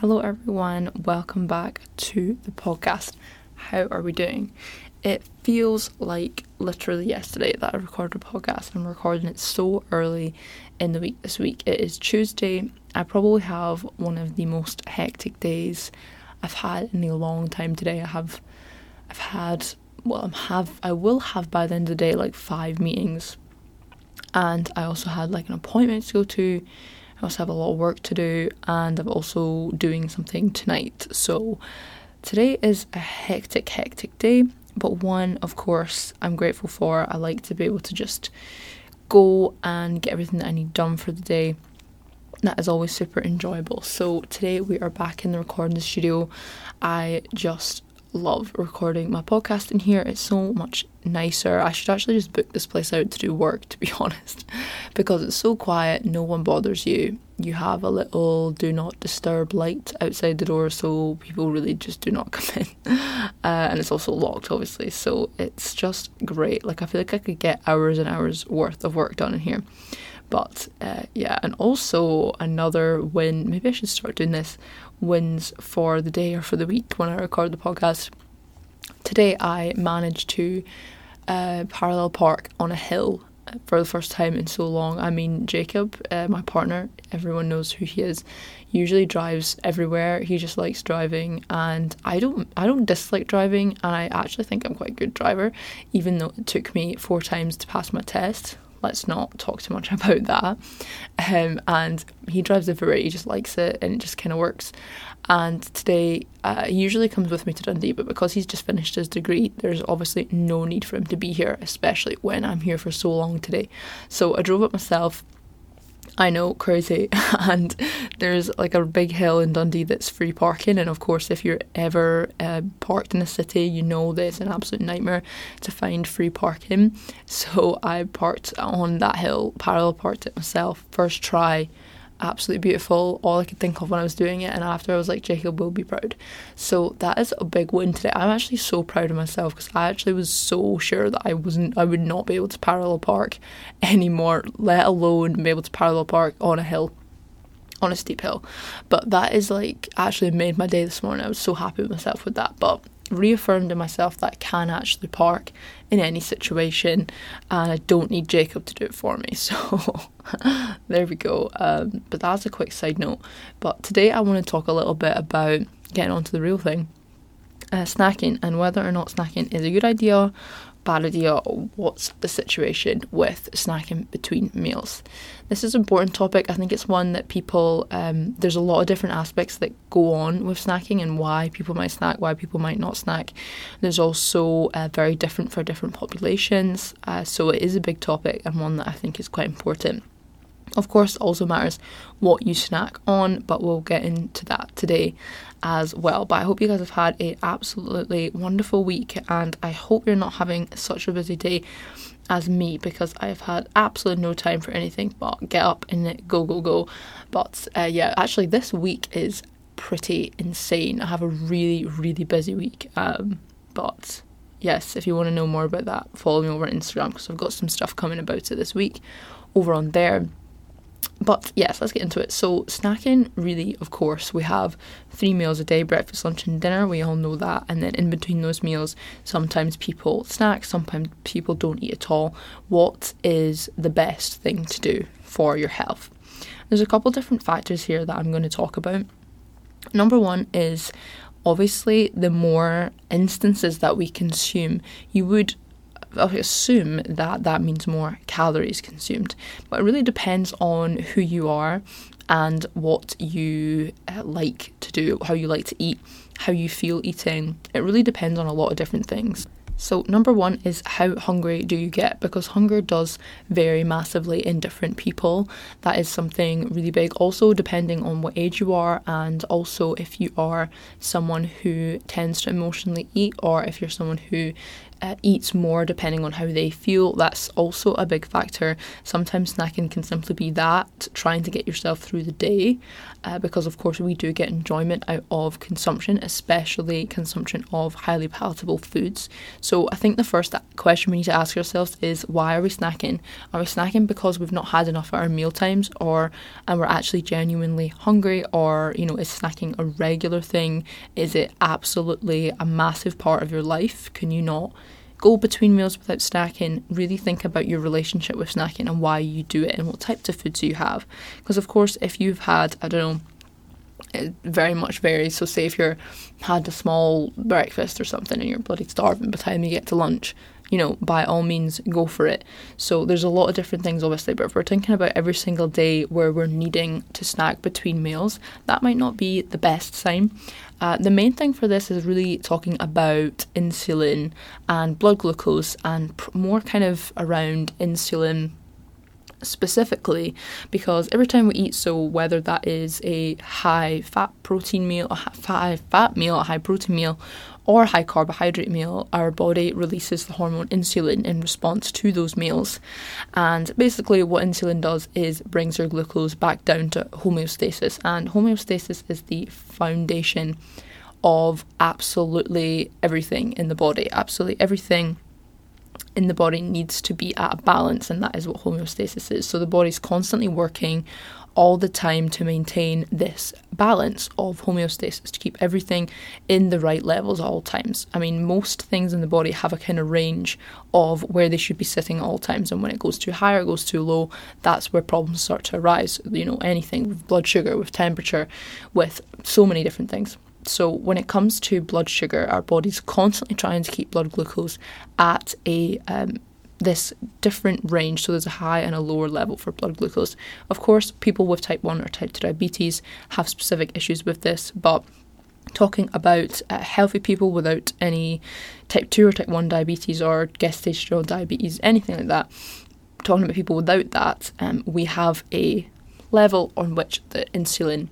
Hello, everyone. Welcome back to the podcast. How are we doing? It feels like literally yesterday that I recorded a podcast. I'm recording it so early in the week this week. It is Tuesday. I probably have one of the most hectic days I've had in a long time today. I have I've had well I'm have I will have by the end of the day like five meetings and I also had like an appointment to go to I also have a lot of work to do, and I'm also doing something tonight. So today is a hectic, hectic day, but one, of course, I'm grateful for. I like to be able to just go and get everything that I need done for the day. That is always super enjoyable. So today we are back in the recording studio. I just love recording my podcast in here. It's so much nicer. I should actually just book this place out to do work, to be honest, because it's so quiet, no one bothers you. You have a little do not disturb light outside the door, so people really just do not come in. Uh, and it's also locked, obviously, so it's just great. Like, I feel like I could get hours and hours worth of work done in here. But uh, yeah, and also another win, maybe I should start doing this wins for the day or for the week when I record the podcast. Today I managed to uh, parallel park on a hill for the first time in so long. I mean, Jacob, uh, my partner, everyone knows who he is. Usually drives everywhere. He just likes driving, and I don't. I don't dislike driving, and I actually think I'm quite a good driver, even though it took me four times to pass my test let's not talk too much about that. Um, and he drives everywhere, he just likes it and it just kind of works. And today, uh, he usually comes with me to Dundee, but because he's just finished his degree, there's obviously no need for him to be here, especially when I'm here for so long today. So I drove up myself I know, crazy. and there's like a big hill in Dundee that's free parking. And of course, if you're ever uh, parked in a city, you know that it's an absolute nightmare to find free parking. So I parked on that hill, parallel parked it myself, first try absolutely beautiful. All I could think of when I was doing it, and after I was like, Jacob will be proud. So that is a big win today. I'm actually so proud of myself because I actually was so sure that I wasn't, I would not be able to parallel park anymore, let alone be able to parallel park on a hill. On a steep hill, but that is like actually made my day this morning. I was so happy with myself with that. But reaffirmed in myself that I can actually park in any situation and I don't need Jacob to do it for me. So there we go. Um, but that's a quick side note. But today I want to talk a little bit about getting onto the real thing. Uh, snacking and whether or not snacking is a good idea bad idea what's the situation with snacking between meals. This is an important topic. I think it's one that people, um, there's a lot of different aspects that go on with snacking and why people might snack, why people might not snack. There's also uh, very different for different populations. Uh, so it is a big topic and one that I think is quite important. Of course, also matters what you snack on, but we'll get into that today as well. But I hope you guys have had a absolutely wonderful week, and I hope you're not having such a busy day as me because I've had absolutely no time for anything but get up and go go go. But uh, yeah, actually, this week is pretty insane. I have a really really busy week, um, but yes, if you want to know more about that, follow me over on Instagram because I've got some stuff coming about it this week over on there. But yes, let's get into it. So, snacking, really, of course, we have three meals a day breakfast, lunch, and dinner. We all know that. And then in between those meals, sometimes people snack, sometimes people don't eat at all. What is the best thing to do for your health? There's a couple different factors here that I'm going to talk about. Number one is obviously the more instances that we consume, you would assume that that means more calories consumed, but it really depends on who you are and what you uh, like to do, how you like to eat, how you feel eating. It really depends on a lot of different things. So, number one is how hungry do you get? Because hunger does vary massively in different people. That is something really big. Also, depending on what age you are, and also if you are someone who tends to emotionally eat, or if you're someone who uh, eats more depending on how they feel. That's also a big factor. Sometimes snacking can simply be that, trying to get yourself through the day, uh, because of course we do get enjoyment out of consumption, especially consumption of highly palatable foods. So I think the first question we need to ask ourselves is why are we snacking? Are we snacking because we've not had enough at our meal times, or and we're actually genuinely hungry, or you know is snacking a regular thing? Is it absolutely a massive part of your life? Can you not? Go between meals without snacking, really think about your relationship with snacking and why you do it and what types of foods you have. Because, of course, if you've had, I don't know, it very much varies. So, say if you're had a small breakfast or something and you're bloody starving by the time you get to lunch, you know, by all means, go for it. So, there's a lot of different things, obviously, but if we're thinking about every single day where we're needing to snack between meals, that might not be the best sign. Uh, the main thing for this is really talking about insulin and blood glucose and pr- more kind of around insulin specifically because every time we eat so whether that is a high fat protein meal a high fat meal a high protein meal or high carbohydrate meal, our body releases the hormone insulin in response to those meals. And basically, what insulin does is brings your glucose back down to homeostasis. And homeostasis is the foundation of absolutely everything in the body, absolutely everything in the body needs to be at a balance, and that is what homeostasis is. So the body's constantly working all the time to maintain this balance of homeostasis, to keep everything in the right levels at all times. I mean, most things in the body have a kind of range of where they should be sitting at all times, and when it goes too high or goes too low, that's where problems start to arise. You know, anything with blood sugar, with temperature, with so many different things. So, when it comes to blood sugar, our body's constantly trying to keep blood glucose at a um, this different range. So there's a high and a lower level for blood glucose. Of course, people with type 1 or type 2 diabetes have specific issues with this, but talking about uh, healthy people without any type 2 or type 1 diabetes or gestational diabetes, anything like that, talking about people without that, um, we have a level on which the insulin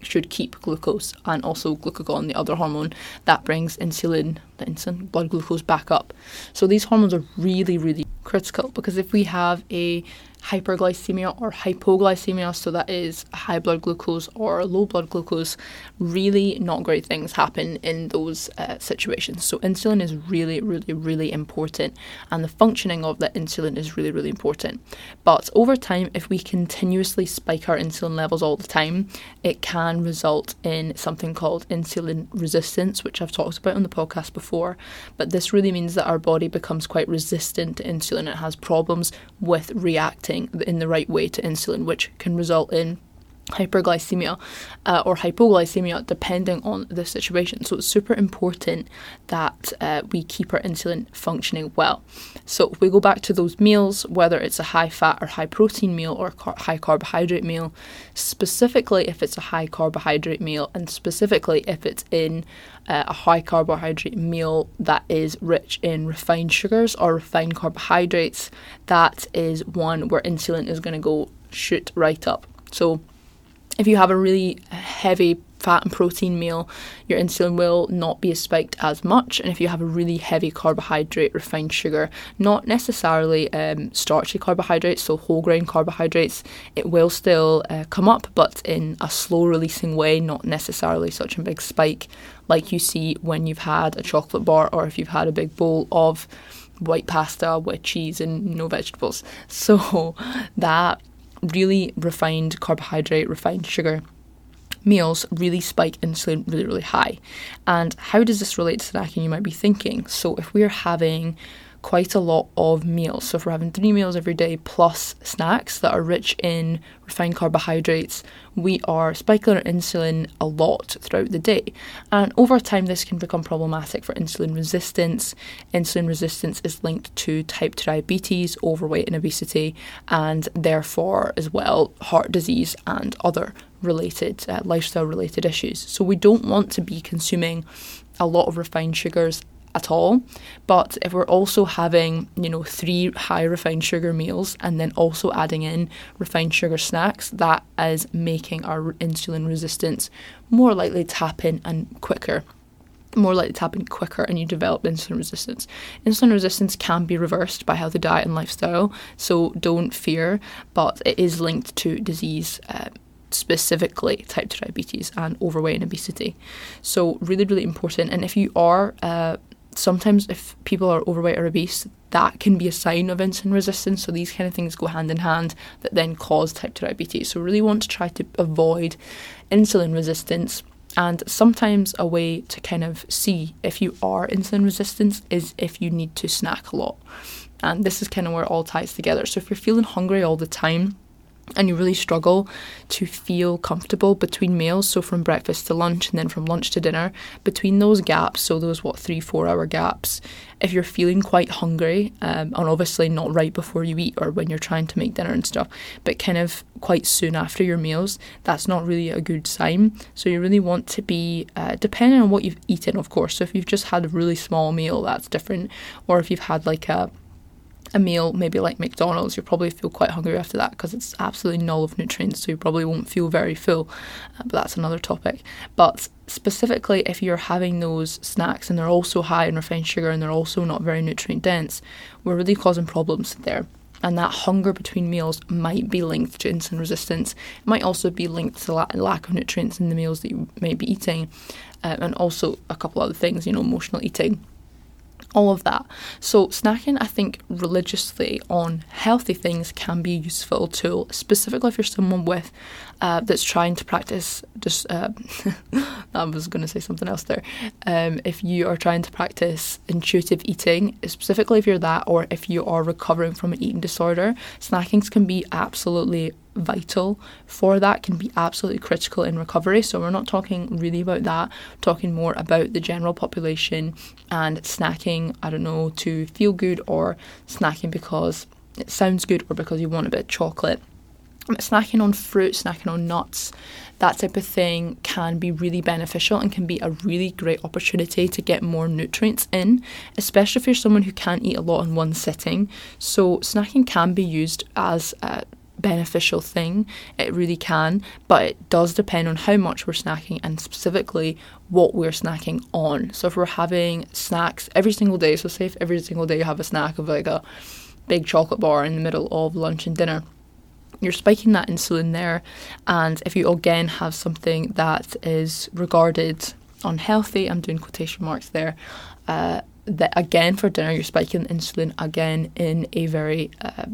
should keep glucose and also glucagon, the other hormone that brings insulin, the insulin, blood glucose back up. So these hormones are really, really critical because if we have a hyperglycemia or hypoglycemia, so that is high blood glucose or low blood glucose, really not great things happen in those uh, situations. So, insulin is really, really, really important, and the functioning of that insulin is really, really important. But over time, if we continuously spike our insulin levels all the time, it can result in something called insulin resistance, which I've talked about on the podcast before. But this really means that our body becomes quite resistant to insulin, it has problems with reacting in the right way to insulin, which can result in hyperglycemia uh, or hypoglycemia depending on the situation. So it's super important that uh, we keep our insulin functioning well. So if we go back to those meals, whether it's a high fat or high protein meal or car- high carbohydrate meal, specifically if it's a high carbohydrate meal and specifically if it's in uh, a high carbohydrate meal that is rich in refined sugars or refined carbohydrates, that is one where insulin is going to go shoot right up. So if you have a really heavy fat and protein meal, your insulin will not be spiked as much. And if you have a really heavy carbohydrate, refined sugar, not necessarily um, starchy carbohydrates, so whole grain carbohydrates, it will still uh, come up, but in a slow releasing way, not necessarily such a big spike like you see when you've had a chocolate bar or if you've had a big bowl of white pasta with cheese and no vegetables. So that really refined carbohydrate, refined sugar meals really spike insulin really, really high. And how does this relate to snacking? You might be thinking. So if we're having quite a lot of meals. So if we're having three meals every day plus snacks that are rich in refined carbohydrates, we are spiking our insulin a lot throughout the day. And over time, this can become problematic for insulin resistance. Insulin resistance is linked to type 2 diabetes, overweight, and obesity, and therefore, as well, heart disease and other related, uh, lifestyle related issues. So we don't want to be consuming a lot of refined sugars at all. But if we're also having, you know, three high refined sugar meals and then also adding in refined sugar snacks, that is making our insulin resistance more likely to happen and quicker. more likely to happen quicker and you develop insulin resistance. Insulin resistance can be reversed by healthy diet and lifestyle, so don't fear, but it is linked to disease. Uh, specifically type 2 diabetes and overweight and obesity. So, really, really important. And if you are, uh, sometimes if people are overweight or obese, that can be a sign of insulin resistance. So, these kind of things go hand in hand that then cause type 2 diabetes. So, really want to try to avoid insulin resistance and sometimes a way to kind of see if you are insulin resistant is if you need to snack a lot. And this is kind of where it all ties together. So if you're feeling hungry all the time, and you really struggle to feel comfortable between meals. So from breakfast to lunch and then from lunch to dinner between those gaps so those what three four hour gaps if you're feeling quite hungry um, and obviously not right before you eat or when you're trying to make dinner and stuff but kind of quite soon after your meals that's not really a good sign. So you really want to be uh, depending on what you've eaten of course. So if you've just had a really small meal that's different. Or if you've had like a a meal, maybe like McDonald's, you'll probably feel quite hungry after that because it's absolutely null of nutrients, so you probably won't feel very full. Uh, but that's another topic. But specifically, if you're having those snacks and they're also high in refined sugar and they're also not very nutrient dense, we're really causing problems there. And that hunger between meals might be linked to insulin resistance. It might also be linked to la- lack of nutrients in the meals that you may be eating, uh, and also a couple other things, you know, emotional eating all of that. So, snacking, I think, religiously on healthy things can be a useful tool, specifically if you're someone with uh, that's trying to practice. Just uh, I was going to say something else there. Um, if you are trying to practice intuitive eating, specifically if you're that, or if you are recovering from an eating disorder, snackings can be absolutely vital for that can be absolutely critical in recovery. So we're not talking really about that, we're talking more about the general population and snacking, I don't know, to feel good or snacking because it sounds good or because you want a bit of chocolate. Snacking on fruit, snacking on nuts, that type of thing can be really beneficial and can be a really great opportunity to get more nutrients in, especially if you're someone who can't eat a lot in one sitting. So, snacking can be used as a beneficial thing. It really can, but it does depend on how much we're snacking and specifically what we're snacking on. So if we're having snacks every single day, so say if every single day you have a snack of like a big chocolate bar in the middle of lunch and dinner, you're spiking that insulin there. And if you again have something that is regarded unhealthy, I'm doing quotation marks there. Uh, that again for dinner you're spiking insulin again in a very uh,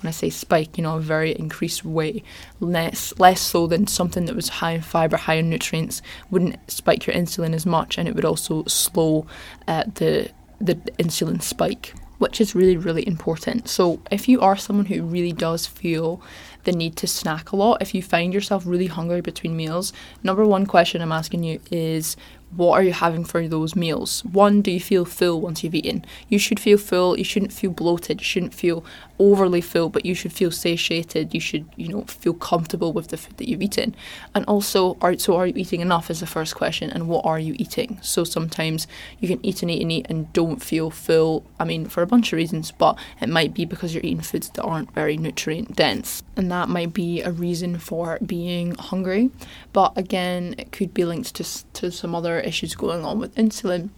when I say spike, you know, a very increased way, less less so than something that was high in fiber, high in nutrients, wouldn't spike your insulin as much, and it would also slow uh, the the insulin spike, which is really really important. So if you are someone who really does feel the need to snack a lot, if you find yourself really hungry between meals, number one question I'm asking you is what are you having for those meals? One, do you feel full once you've eaten? You should feel full. You shouldn't feel bloated. You shouldn't feel overly full, but you should feel satiated. You should, you know, feel comfortable with the food that you've eaten. And also, are so are you eating enough? Is the first question. And what are you eating? So sometimes you can eat and eat and eat and don't feel full. I mean, for a bunch of reasons, but it might be because you're eating foods that aren't very nutrient dense, and that might be a reason for being hungry. But again, it could be linked to to some other issues going on with insulin.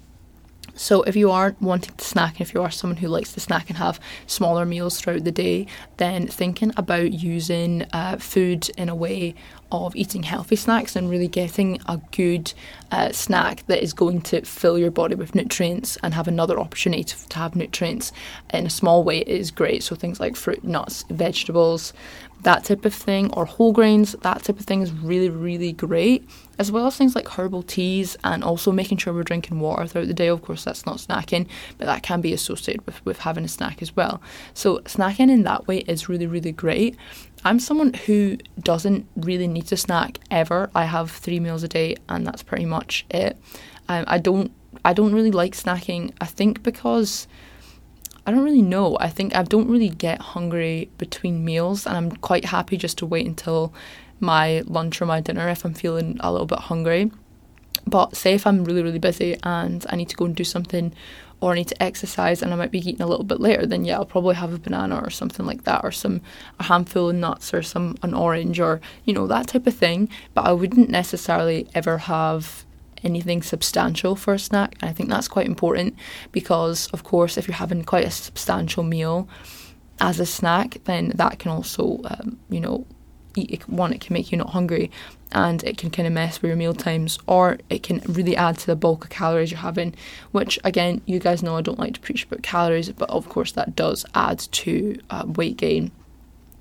So, if you aren't wanting to snack, and if you are someone who likes to snack and have smaller meals throughout the day, then thinking about using uh, food in a way of eating healthy snacks and really getting a good uh, snack that is going to fill your body with nutrients and have another opportunity to, to have nutrients in a small way is great. So, things like fruit, nuts, vegetables, that type of thing, or whole grains, that type of thing is really, really great. As well as things like herbal teas and also making sure we're drinking water throughout the day. Of course, that's not snacking, but that can be associated with, with having a snack as well. So, snacking in that way is really, really great. I'm someone who doesn't really need to snack ever. I have three meals a day, and that's pretty much it. Um, I don't, I don't really like snacking. I think because I don't really know. I think I don't really get hungry between meals, and I'm quite happy just to wait until my lunch or my dinner if I'm feeling a little bit hungry. But say if I'm really, really busy and I need to go and do something or I need to exercise and I might be eating a little bit later, then yeah, I'll probably have a banana or something like that, or some a handful of nuts or some an orange or you know that type of thing. But I wouldn't necessarily ever have anything substantial for a snack. And I think that's quite important because, of course, if you're having quite a substantial meal as a snack, then that can also, um, you know, one, it can make you not hungry and it can kind of mess with your meal times, or it can really add to the bulk of calories you're having. Which, again, you guys know I don't like to preach about calories, but of course, that does add to uh, weight gain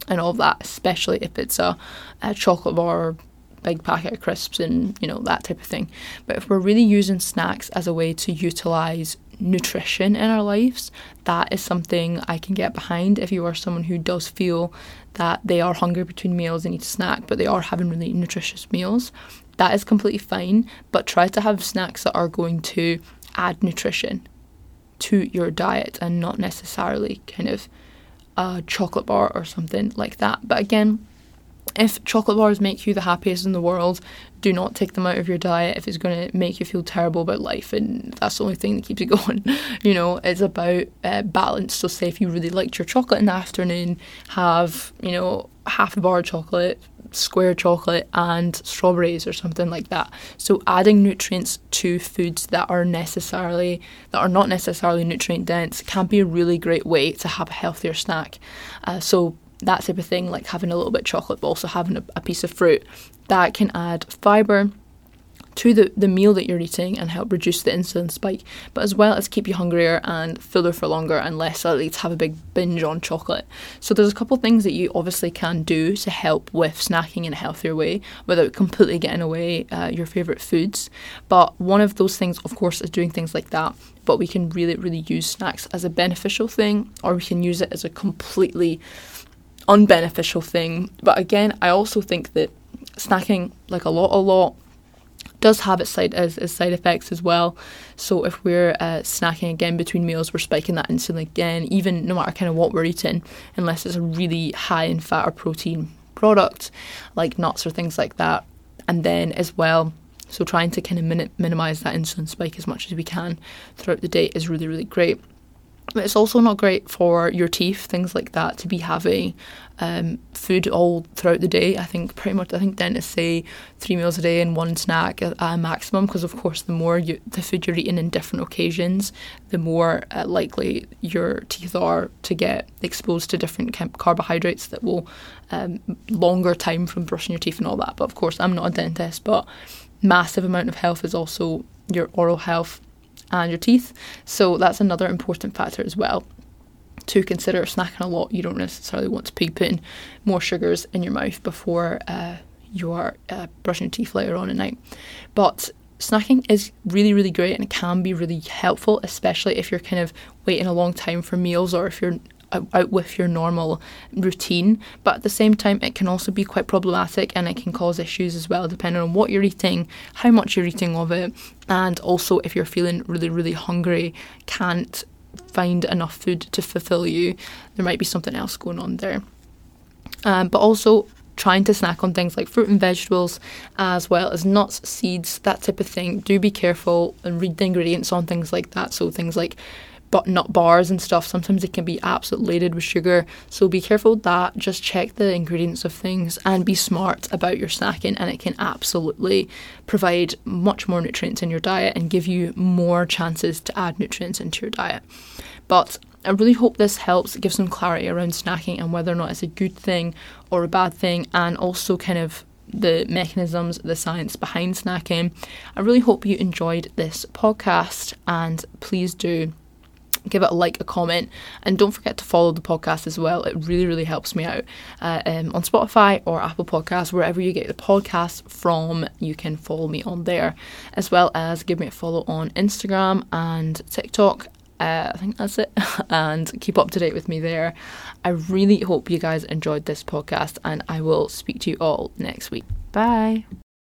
and all that, especially if it's a, a chocolate bar big packet of crisps and you know that type of thing. But if we're really using snacks as a way to utilize nutrition in our lives, that is something I can get behind. If you are someone who does feel that they are hungry between meals and need a snack, but they are having really nutritious meals, that is completely fine. But try to have snacks that are going to add nutrition to your diet and not necessarily kind of a chocolate bar or something like that. But again, if chocolate bars make you the happiest in the world, do not take them out of your diet if it's going to make you feel terrible about life and that's the only thing that keeps you going. you know, it's about uh, balance. So, say if you really liked your chocolate in the afternoon, have, you know, half a bar of chocolate, square chocolate, and strawberries or something like that. So, adding nutrients to foods that are necessarily, that are not necessarily nutrient dense can be a really great way to have a healthier snack. Uh, so, that type of thing, like having a little bit of chocolate, but also having a, a piece of fruit, that can add fibre to the, the meal that you're eating and help reduce the insulin spike, but as well as keep you hungrier and fuller for longer and less likely to have a big binge on chocolate. So there's a couple things that you obviously can do to help with snacking in a healthier way without completely getting away uh, your favourite foods. But one of those things, of course, is doing things like that. But we can really, really use snacks as a beneficial thing, or we can use it as a completely unbeneficial thing. But again, I also think that snacking, like a lot, a lot, does have its side as, as side effects as well. So if we're uh, snacking again between meals, we're spiking that insulin again, even no matter kind of what we're eating, unless it's a really high in fat or protein product, like nuts or things like that. And then as well, so trying to kind of min- minimize that insulin spike as much as we can throughout the day is really, really great. It's also not great for your teeth, things like that, to be having um, food all throughout the day. I think pretty much, I think dentists say three meals a day and one snack at a maximum because, of course, the more you, the food you're eating in different occasions, the more uh, likely your teeth are to get exposed to different carbohydrates that will um, longer time from brushing your teeth and all that. But of course, I'm not a dentist, but massive amount of health is also your oral health and your teeth. So that's another important factor as well to consider snacking a lot. You don't necessarily want to be putting more sugars in your mouth before uh, you are uh, brushing your teeth later on at night. But snacking is really, really great and it can be really helpful, especially if you're kind of waiting a long time for meals or if you're out with your normal routine. But at the same time, it can also be quite problematic and it can cause issues as well, depending on what you're eating, how much you're eating of it, and also if you're feeling really, really hungry, can't find enough food to fulfill you, there might be something else going on there. Um, but also, trying to snack on things like fruit and vegetables as well as nuts, seeds, that type of thing. Do be careful and read the ingredients on things like that. So, things like but nut bars and stuff, sometimes it can be absolutely loaded with sugar. So be careful with that. Just check the ingredients of things and be smart about your snacking, and it can absolutely provide much more nutrients in your diet and give you more chances to add nutrients into your diet. But I really hope this helps give some clarity around snacking and whether or not it's a good thing or a bad thing, and also kind of the mechanisms, the science behind snacking. I really hope you enjoyed this podcast, and please do give it a like, a comment, and don't forget to follow the podcast as well. It really, really helps me out. Uh, um, on Spotify or Apple Podcasts, wherever you get the podcast from, you can follow me on there, as well as give me a follow on Instagram and TikTok. Uh, I think that's it. and keep up to date with me there. I really hope you guys enjoyed this podcast, and I will speak to you all next week. Bye.